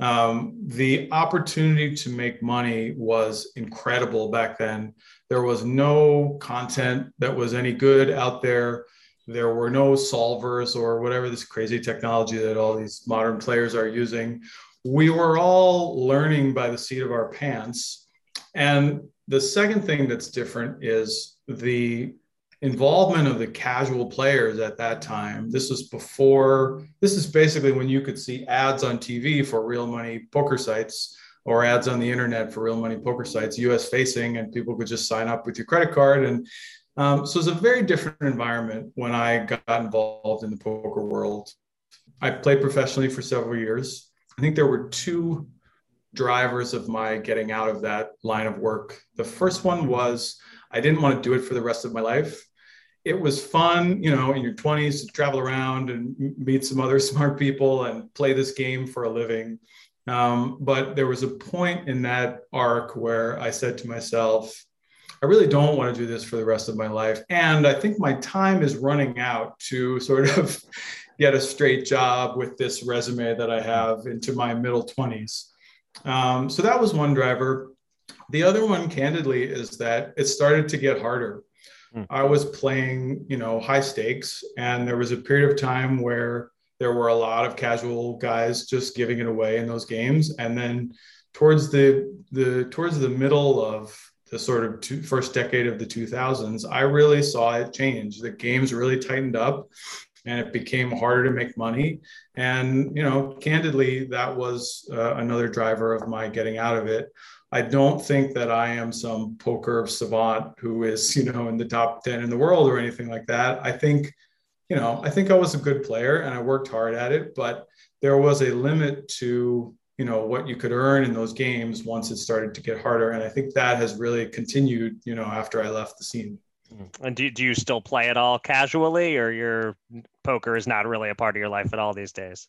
Um, the opportunity to make money was incredible back then. There was no content that was any good out there there were no solvers or whatever this crazy technology that all these modern players are using. We were all learning by the seat of our pants. And the second thing that's different is the involvement of the casual players at that time. This was before, this is basically when you could see ads on TV for real money poker sites or ads on the internet for real money poker sites, US facing, and people could just sign up with your credit card. And um, so it's a very different environment when I got involved in the poker world. I played professionally for several years. I think there were two drivers of my getting out of that line of work. The first one was I didn't want to do it for the rest of my life. It was fun, you know, in your 20s to travel around and meet some other [laughs] smart people and play this game for a living. Um, but there was a point in that arc where I said to myself, I really don't want to do this for the rest of my life. And I think my time is running out to sort of [laughs] get a straight job with this resume that I have into my middle 20s. Um, so that was one driver. The other one, candidly, is that it started to get harder. Mm. I was playing, you know, high stakes, and there was a period of time where there were a lot of casual guys just giving it away in those games, and then towards the the towards the middle of the sort of two, first decade of the 2000s, I really saw it change. The games really tightened up and it became harder to make money. And, you know, candidly, that was uh, another driver of my getting out of it. I don't think that I am some poker savant who is, you know, in the top 10 in the world or anything like that. I think, you know, I think I was a good player and I worked hard at it, but there was a limit to, you know, what you could earn in those games once it started to get harder. And I think that has really continued, you know, after I left the scene. Mm-hmm. And do, do you still play at all casually or your poker is not really a part of your life at all these days?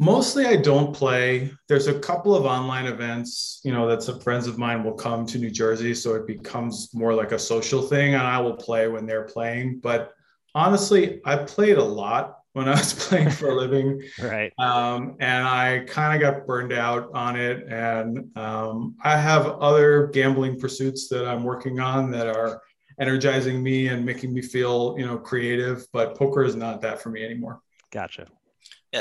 Mostly I don't play. There's a couple of online events, you know, that some friends of mine will come to New Jersey. So it becomes more like a social thing and I will play when they're playing. But honestly, I played a lot when I was [laughs] playing for a living. [laughs] right. Um, and I kind of got burned out on it. And um, I have other gambling pursuits that I'm working on that are energizing me and making me feel you know creative but poker is not that for me anymore gotcha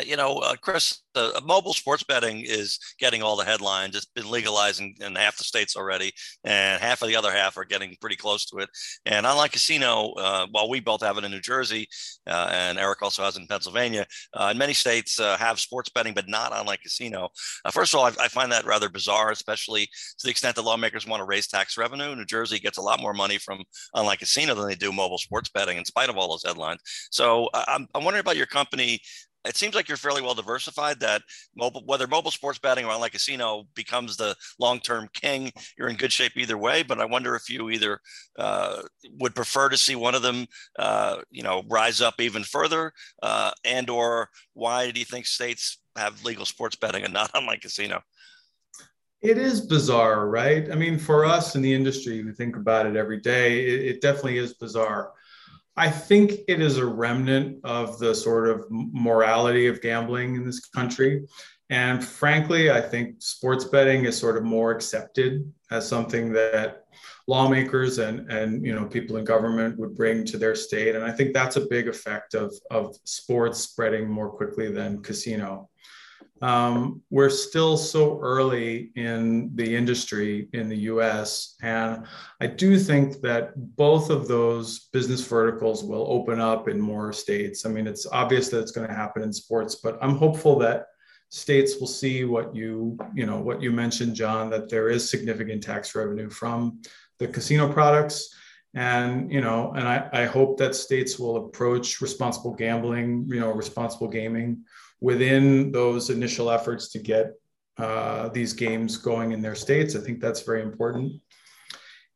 you know, uh, Chris, uh, mobile sports betting is getting all the headlines. It's been legalized in, in, half the states already, and half of the other half are getting pretty close to it. And unlike casino, uh, while we both have it in New Jersey, uh, and Eric also has it in Pennsylvania, uh, in many states uh, have sports betting, but not online casino. first of all, I, I, find that rather bizarre, especially to the extent that lawmakers want to raise tax revenue. New Jersey gets a lot more money from online casino than they do mobile sports betting, in spite of all those headlines. So I'm, I'm wondering about your company it seems like you're fairly well diversified that mobile whether mobile sports betting or online casino becomes the long-term king you're in good shape either way but i wonder if you either uh, would prefer to see one of them uh, you know rise up even further uh, and or why do you think states have legal sports betting and not [laughs] online casino? It is bizarre right? I mean for us in the industry we think about it every day. It, it definitely is bizarre I think it is a remnant of the sort of morality of gambling in this country. And frankly, I think sports betting is sort of more accepted as something that lawmakers and, and you know people in government would bring to their state. And I think that's a big effect of, of sports spreading more quickly than casino um, we're still so early in the industry in the US. And I do think that both of those business verticals will open up in more states. I mean, it's obvious that it's going to happen in sports, but I'm hopeful that states will see what you, you know, what you mentioned, John, that there is significant tax revenue from the casino products. And, you know, and I, I hope that states will approach responsible gambling, you know, responsible gaming within those initial efforts to get uh, these games going in their states. I think that's very important.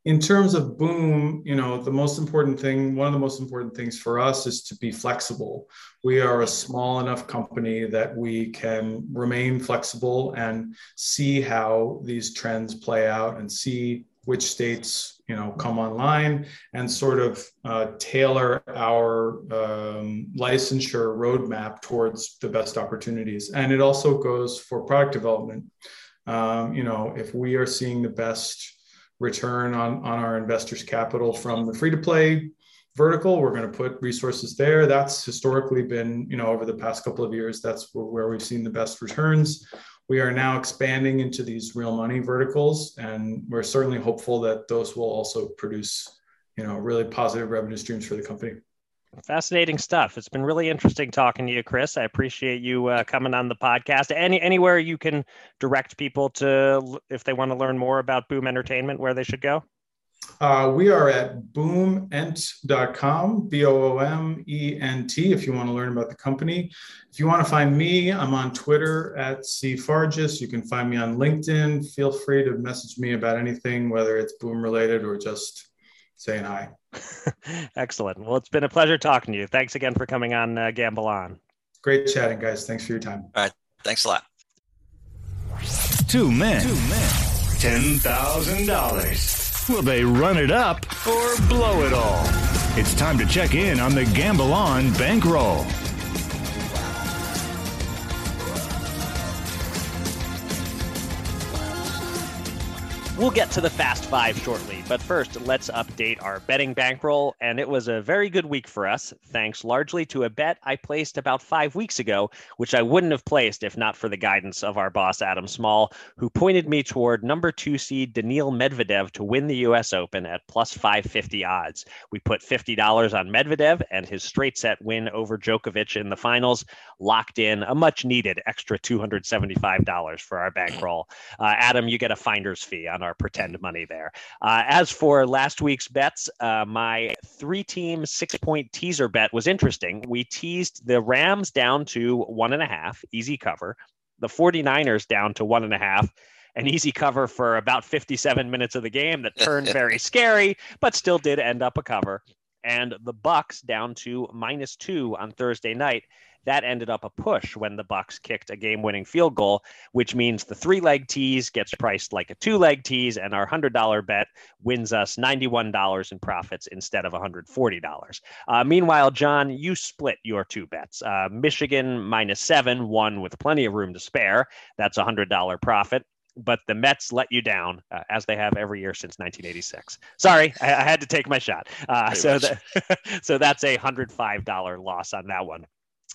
In terms of boom, you know, the most important thing, one of the most important things for us is to be flexible. We are a small enough company that we can remain flexible and see how these trends play out and see which states you know come online and sort of uh, tailor our um, licensure roadmap towards the best opportunities. And it also goes for product development. Um, you know if we are seeing the best return on on our investors capital from the free to play vertical we're going to put resources there. That's historically been you know over the past couple of years that's where we've seen the best returns we are now expanding into these real money verticals, and we're certainly hopeful that those will also produce you know, really positive revenue streams for the company. Fascinating stuff. It's been really interesting talking to you, Chris. I appreciate you uh, coming on the podcast. Any anywhere you can direct people to if they want to learn more about Boom Entertainment, where they should go. Uh, we are at booment.com, B O O M E N T, if you want to learn about the company. If you want to find me, I'm on Twitter at C Fargis. You can find me on LinkedIn. Feel free to message me about anything, whether it's boom related or just saying hi. [laughs] Excellent. Well, it's been a pleasure talking to you. Thanks again for coming on uh, Gamble On. Great chatting, guys. Thanks for your time. All right. Thanks a lot. Two men. Two men. $10,000. Will they run it up or blow it all? It's time to check in on the Gamble On bankroll. We'll get to the Fast Five shortly, but first, let's update our betting bankroll. And it was a very good week for us, thanks largely to a bet I placed about five weeks ago, which I wouldn't have placed if not for the guidance of our boss, Adam Small, who pointed me toward number two seed Daniil Medvedev to win the U.S. Open at plus 550 odds. We put $50 on Medvedev and his straight set win over Djokovic in the finals, locked in a much needed extra $275 for our bankroll. Uh, Adam, you get a finder's fee on our pretend money there. Uh, as for last week's bets, uh, my three team six point teaser bet was interesting. We teased the Rams down to one and a half, easy cover, the 49ers down to one and a half an easy cover for about 57 minutes of the game that turned [laughs] very scary, but still did end up a cover. And the Bucs down to minus two on Thursday night that ended up a push when the Bucs kicked a game-winning field goal, which means the three-leg tease gets priced like a two-leg tease, and our hundred dollar bet wins us ninety-one dollars in profits instead of one hundred forty dollars. Uh, meanwhile, John, you split your two bets. Uh, Michigan minus seven, one with plenty of room to spare. That's a hundred dollar profit but the Mets let you down uh, as they have every year since 1986. Sorry, I, I had to take my shot. Uh, so, the, [laughs] so that's a hundred five dollar loss on that one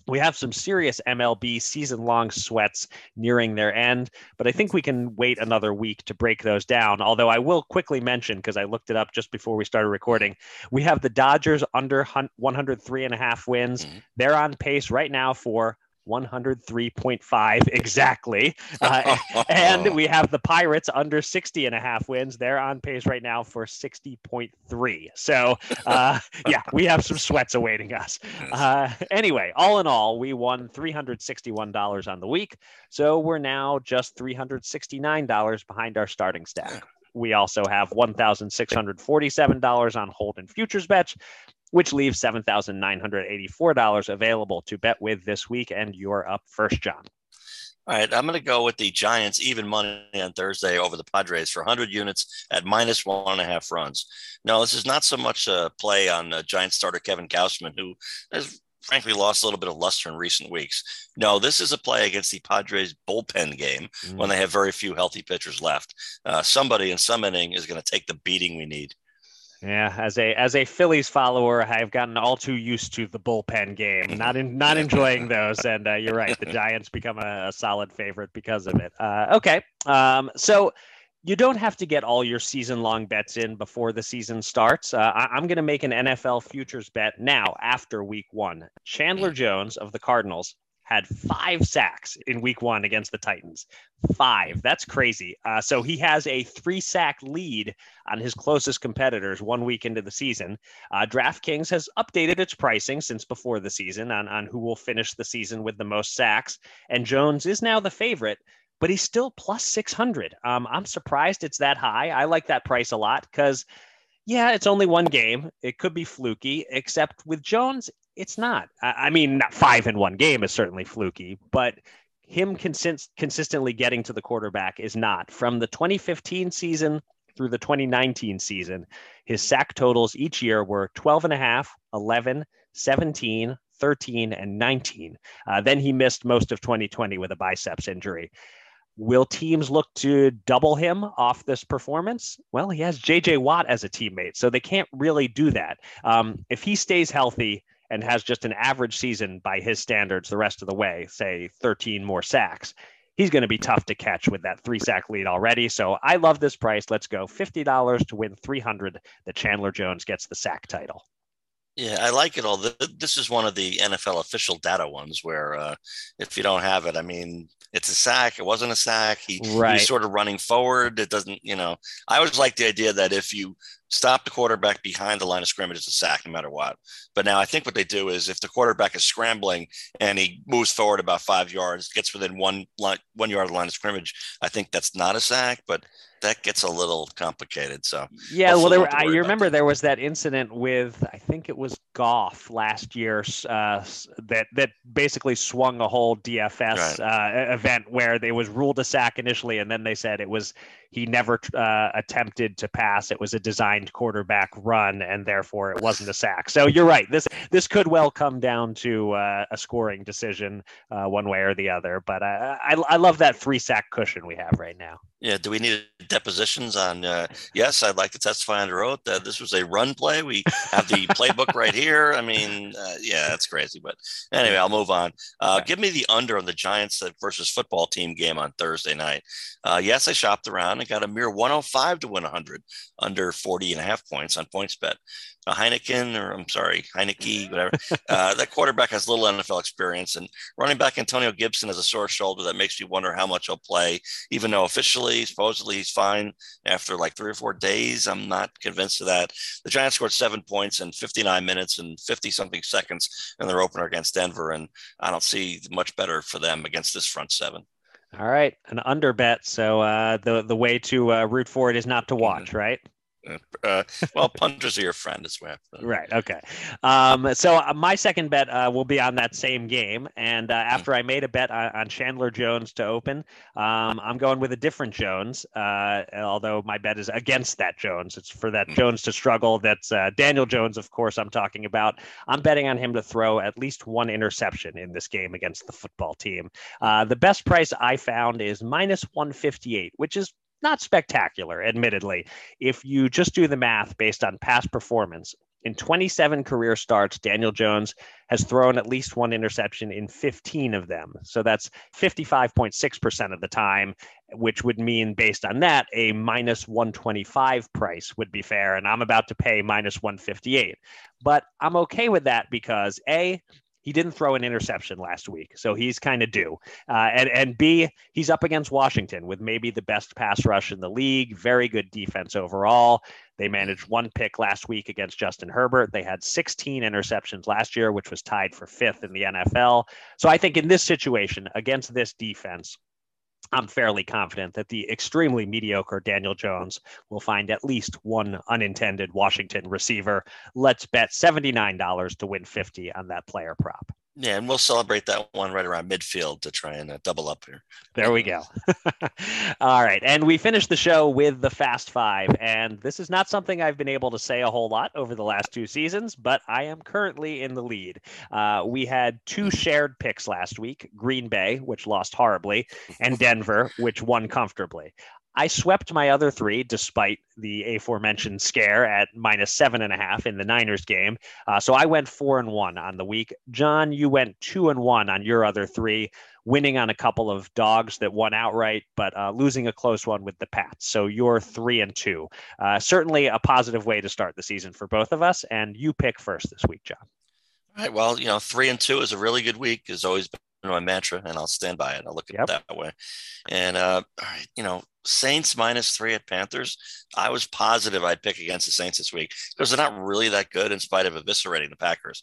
we have some serious MLB season long sweats nearing their end, but I think we can wait another week to break those down. Although I will quickly mention, because I looked it up just before we started recording, we have the Dodgers under 103 and a half wins. Mm-hmm. They're on pace right now for 103.5 exactly. [laughs] Uh, and we have the Pirates under 60 and a half wins. They're on pace right now for 60.3. So, uh, [laughs] yeah, we have some sweats awaiting us. Uh, anyway, all in all, we won $361 on the week. So we're now just $369 behind our starting stack. We also have $1,647 on hold and futures bets, which leaves $7,984 available to bet with this week. And you're up first, John. All right, I'm going to go with the Giants even money on Thursday over the Padres for 100 units at minus one and a half runs. No, this is not so much a play on uh, Giant starter Kevin Gausman, who has frankly lost a little bit of luster in recent weeks. No, this is a play against the Padres bullpen game mm. when they have very few healthy pitchers left. Uh, somebody in some inning is going to take the beating we need. Yeah, as a as a Phillies follower, I've gotten all too used to the bullpen game. Not in not enjoying those, and uh, you're right. The [laughs] Giants become a, a, solid favorite because of it. Uh, okay, um, so you don't have to get all your season long bets in before the season starts. Uh, I, am going to make an NFL futures bet now after Week One. Chandler Jones of the Cardinals had five sacks in week one against the Titans. Five. That's crazy. Uh, so he has a three sack lead on his closest competitors one week into the season. Uh, DraftKings has updated its pricing since before the season on, on who will finish the season with the most sacks. And Jones is now the favorite. But he's still plus 600. Um, I'm surprised it's that high. I like that price a lot because yeah, it's only one game. It could be fluky, except with Jones, it's not. I, mean, not five in one game is certainly fluky, but him consist- consistently getting to the quarterback is not. From the 2015 season through the 2019 season, his sack totals each year were 12 and a half, 11, 17, 13, and 19. Uh, then he missed most of 2020 with a biceps injury. Will teams look to double him off this performance? Well, he has JJ Watt as a teammate, so they can't really do that. Um, if he stays healthy, and has just an average season by his standards the rest of the way, say 13 more sacks, he's going to be tough to catch with that three sack lead already. So I love this price. Let's go $50 to win 300 that Chandler Jones gets the sack title. Yeah, I like it all. This is one of the NFL official data ones where uh, if you don't have it, I mean, it's a sack. It wasn't a sack. He, right. he's sort of running forward. It doesn't, you know, I always like the idea that if you stop the quarterback behind the line of scrimmage, it's a sack no matter what. But now I think what they do is if the quarterback is scrambling and he moves forward about five yards, gets within one line, one yard of the line of scrimmage, I think that's not a sack. But that gets a little complicated. So yeah, well, there, I, you remember that. there was that incident with I think it was Goff last year uh, that that basically swung a whole DFS right. uh, event where they was ruled a sack initially, and then they said it was he never uh, attempted to pass. It was a designed quarterback run, and therefore it wasn't a sack. So you're right. This this could well come down to uh, a scoring decision, uh, one way or the other. But I, I, I love that three sack cushion we have right now. Yeah. Do we need depositions on? Uh, yes, I'd like to testify under oath that this was a run play. We have the playbook right here. I mean, uh, yeah, that's crazy. But anyway, I'll move on. Uh, give me the under on the Giants versus football team game on Thursday night. Uh, yes, I shopped around and got a mere 105 to win 100 under 40 and a half points on PointsBet a Heineken, or I'm sorry, Heineke, whatever. uh, that quarterback has little NFL experience, and running back Antonio Gibson has a sore shoulder that makes me wonder how much he'll play. Even though officially, supposedly, he's fine after like three or four days, I'm not convinced of that. The Giants scored seven points in 59 minutes and 50 something seconds in their opener against Denver, and I don't see much better for them against this front seven. All right, an under bet. So uh, the the way to uh, root for it is not to watch, mm-hmm. right? Uh, well, punters are your friend as well. Right. Okay. Um, so uh, my second bet uh, will be on that same game, and uh, hmm. after I made a bet on, on Chandler Jones to open, um, I'm going with a different Jones. Uh, although my bet is against that Jones, it's for that mm. Jones to struggle. That's uh, Daniel Jones, of course. I'm talking about. I'm betting on him to throw at least one interception in this game against the football team. the best price I found is minus 158, which is not spectacular, admittedly. If you just do the math based on past performance, in 27 career starts, Daniel Jones has thrown at least one interception in 15 of them. So that's 55.6% of the time, which would mean, based on that, a minus 125 price would be fair. And I'm about to pay minus 158. But I'm okay with that because A, he didn't throw an interception last week, so he's kind of due. Uh, and and B, he's up against Washington with maybe the best pass rush in the league, very good defense overall. They managed one pick last week against Justin Herbert. They had 16 interceptions last year, which was tied for fifth in the NFL. So I think in this situation against this defense, I'm fairly confident that the extremely mediocre Daniel Jones will find at least one unintended Washington receiver. Let's bet $79 to win 50 on that player prop. Yeah, and we'll celebrate that one right around midfield to try and uh, double up here. There we go. [laughs] All right. And we finished the show with the Fast Five. And this is not something I've been able to say a whole lot over the last two seasons, but I am currently in the lead. Uh, we had two shared picks last week Green Bay, which lost horribly, and [laughs] Denver, which won comfortably. I swept my other three despite the aforementioned scare at minus seven and a half in the Niners game. Uh, so I went four and one on the week. John, you went two and one on your other three, winning on a couple of dogs that won outright, but uh, losing a close one with the Pats. So you're three and two. Uh, certainly a positive way to start the season for both of us. And you pick first this week, John. All right. Well, you know, three and two is a really good week. Has always been my mantra, and I'll stand by it. I'll look at yep. it that way. And uh, all right, you know, Saints minus three at Panthers. I was positive I'd pick against the Saints this week because they're not really that good in spite of eviscerating the Packers.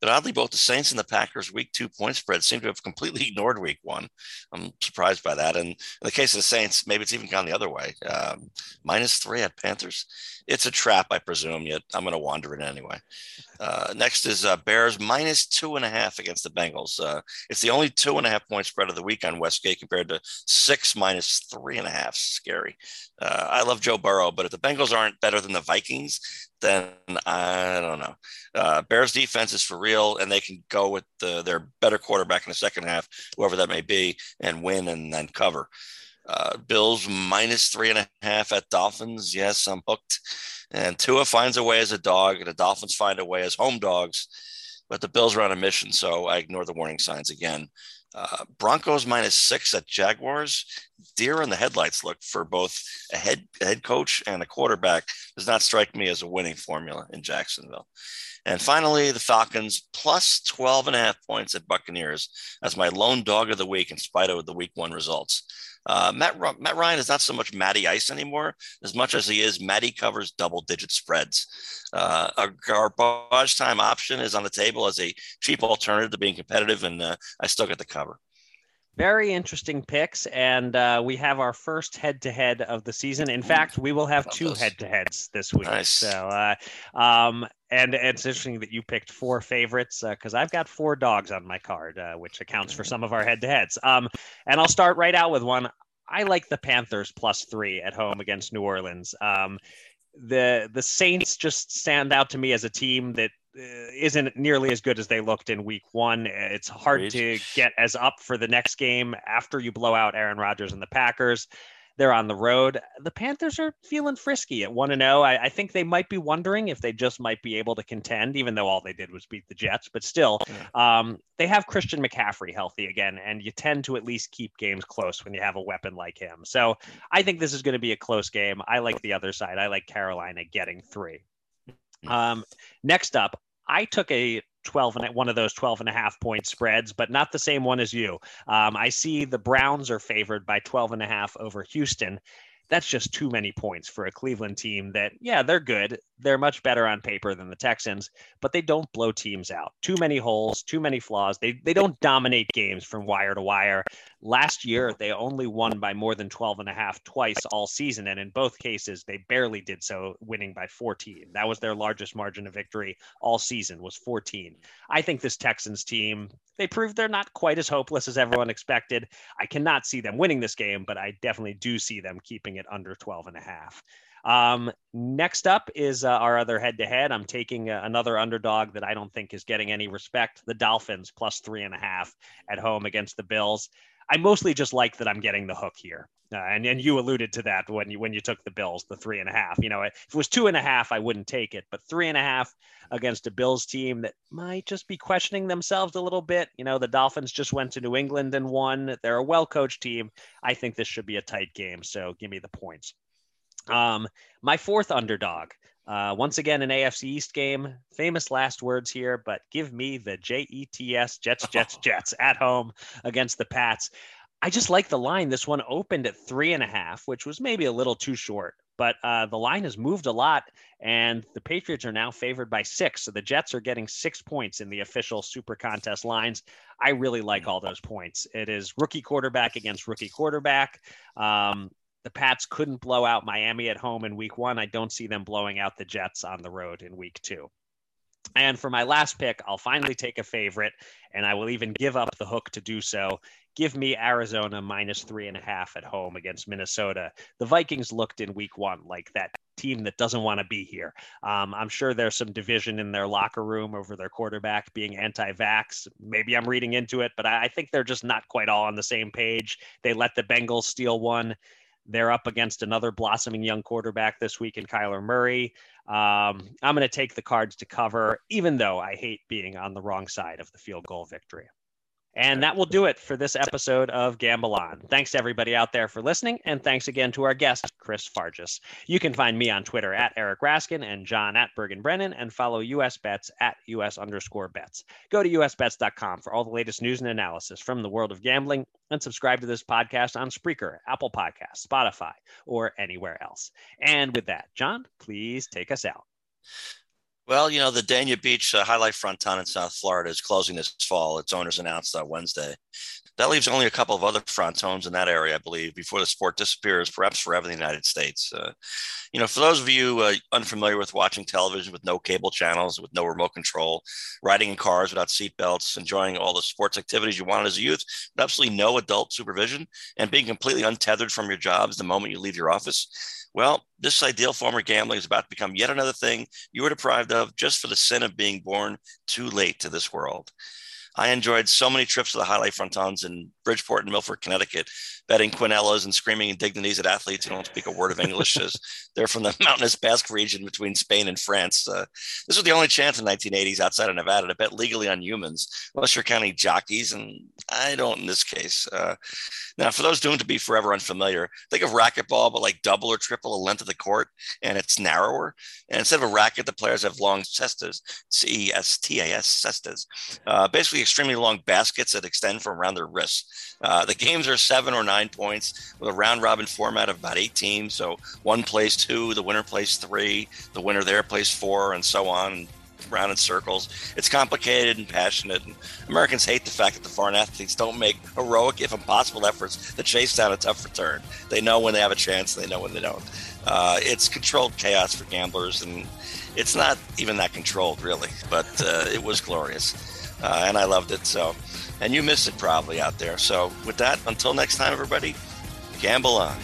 But oddly, both the Saints and the Packers' week two point spread seem to have completely [laughs] ignored week one. I'm surprised by that. And in the case of the Saints, maybe it's even gone the other way. Um, minus three at Panthers. It's a trap, I presume, yet I'm going to wander it anyway. Uh, next is uh, Bears minus two and a half against the Bengals. Uh, it's the only two and a half point spread of the week on Westgate compared to six minus three and a half. Scary. Uh, I love Joe Burrow, but if the Bengals aren't better than the Vikings, then I don't know. Uh, Bears defense is for real, and they can go with the, their better quarterback in the second half, whoever that may be, and win and then cover. Uh, Bills minus three and a half at Dolphins. Yes, I'm hooked. And Tua finds a way as a dog, and the Dolphins find a way as home dogs. But the Bills are on a mission, so I ignore the warning signs again. Uh, Broncos minus six at Jaguars. Deer in the headlights look for both a head head coach and a quarterback does not strike me as a winning formula in Jacksonville. And finally, the Falcons plus 12 and a half points at Buccaneers as my lone dog of the week in spite of the week one results. Uh, Matt, Matt Ryan is not so much Matty Ice anymore as much as he is Matty covers double digit spreads. Uh, a garbage time option is on the table as a cheap alternative to being competitive, and uh, I still get the cover. Very interesting picks, and uh, we have our first head-to-head of the season. In fact, we will have two head-to-heads this week. Nice. So, uh, um, and, and, it's interesting that you picked four favorites because uh, I've got four dogs on my card, uh, which accounts for some of our head-to-heads. Um, and I'll start right out with one. I like the Panthers plus three at home against New Orleans. Um, the the Saints just stand out to me as a team that uh, isn't nearly as good as they looked in week one. It's hard to get as up for the next game after you blow out Aaron Rodgers and the Packers. They're on the road. The Panthers are feeling frisky at 1 0. I, I think they might be wondering if they just might be able to contend, even though all they did was beat the Jets. But still, um, they have Christian McCaffrey healthy again, and you tend to at least keep games close when you have a weapon like him. So I think this is going to be a close game. I like the other side. I like Carolina getting three. Um, next up, I took a 12 and one of those 12 and a half point spreads, but not the same one as you. Um, I see the Browns are favored by 12 and a half over Houston that's just too many points for a Cleveland team that, yeah, they're good. They're much better on paper than the Texans, but they don't blow teams out. Too many holes, too many flaws. They, they don't dominate games from wire to wire. Last year, they only won by more than 12 and a half twice all season. And in both cases, they barely did so, winning by 14. That was their largest margin of victory all season was 14. I think this Texans team, they proved they're not quite as hopeless as everyone expected. I cannot see them winning this game, but I definitely do see them keeping it under 12 and a half. Um, next up is uh, our other head to head. I'm taking uh, another underdog that I don't think is getting any respect the Dolphins plus three and a half at home against the Bills. I mostly just like that I'm getting the hook here. Uh, and, and you alluded to that when you when you took the Bills, the three and a half. You know, if it was two and a half, I wouldn't take it, but three and a half against a Bills team that might just be questioning themselves a little bit. You know, the Dolphins just went to New England and won. They're a well coached team. I think this should be a tight game. So give me the points. Um, my fourth underdog. Uh, once again, an AFC East game. Famous last words here, but give me the JETS Jets, [laughs] Jets, Jets at home against the Pats. I just like the line. This one opened at three and a half, which was maybe a little too short, but uh, the line has moved a lot, and the Patriots are now favored by six. So the Jets are getting six points in the official Super Contest lines. I really like all those points. It is rookie quarterback against rookie quarterback. Um, the Pats couldn't blow out Miami at home in week one. I don't see them blowing out the Jets on the road in week two. And for my last pick, I'll finally take a favorite, and I will even give up the hook to do so. Give me Arizona minus three and a half at home against Minnesota. The Vikings looked in week one like that team that doesn't want to be here. Um, I'm sure there's some division in their locker room over their quarterback being anti vax. Maybe I'm reading into it, but I, I think they're just not quite all on the same page. They let the Bengals steal one. They're up against another blossoming young quarterback this week in Kyler Murray. Um, I'm going to take the cards to cover, even though I hate being on the wrong side of the field goal victory. And that will do it for this episode of Gamble On. Thanks to everybody out there for listening, and thanks again to our guest, Chris Fargis. You can find me on Twitter at Eric Raskin and John at Bergen Brennan, and follow US Bets at US underscore bets. Go to usbets.com for all the latest news and analysis from the world of gambling, and subscribe to this podcast on Spreaker, Apple Podcasts, Spotify, or anywhere else. And with that, John, please take us out. Well, you know, the Dania Beach uh, Jai Alai Fronton in South Florida is closing this fall. Its owners announced on Wednesday. That leaves only a couple of other frontons in that area, I believe, before the sport disappears, perhaps forever in the United States. Uh, you know, for those of you uh, unfamiliar with watching television with no cable channels, with no remote control, riding in cars without seatbelts, enjoying all the sports activities you wanted as a youth, with absolutely no adult supervision, and being completely untethered from your jobs the moment you leave your office, well, this ideal form of gambling is about to become yet another thing you were deprived of just for the sin of being born too late to this world. I enjoyed so many trips to the jai alai frontons in Bridgeport and Milford, Connecticut, betting quinellas and screaming indignities at athletes who don't speak a word of English as they're from the [laughs] mountainous Basque region between Spain and France. Uh, this was the only chance in the 1980s outside of Nevada to bet legally on humans, unless you're counting jockeys. And I don't in this case. Uh, now, for those doomed to be forever unfamiliar, think of racquetball, but like double or triple the length of the court, and it's narrower. And instead of a racket, the players have long cestas, C E S T A S cestas, uh, basically extremely long baskets that extend from around their wrists. Uh, the games are seven or nine points with a round robin format of about eight teams. So one plays two, the winner plays three, the winner there plays four, and so on around in circles. It's complicated and passionate. And Americans hate the fact that the foreign athletes don't make heroic, if impossible, efforts to chase down a tough return. They know when they have a chance, and they know when they don't. Uh, it's controlled chaos for gamblers, and it's not even that controlled, really, but uh, it was glorious. Uh, and I loved it. So, and you missed it probably out there. So, with that, until next time, everybody, gamble on.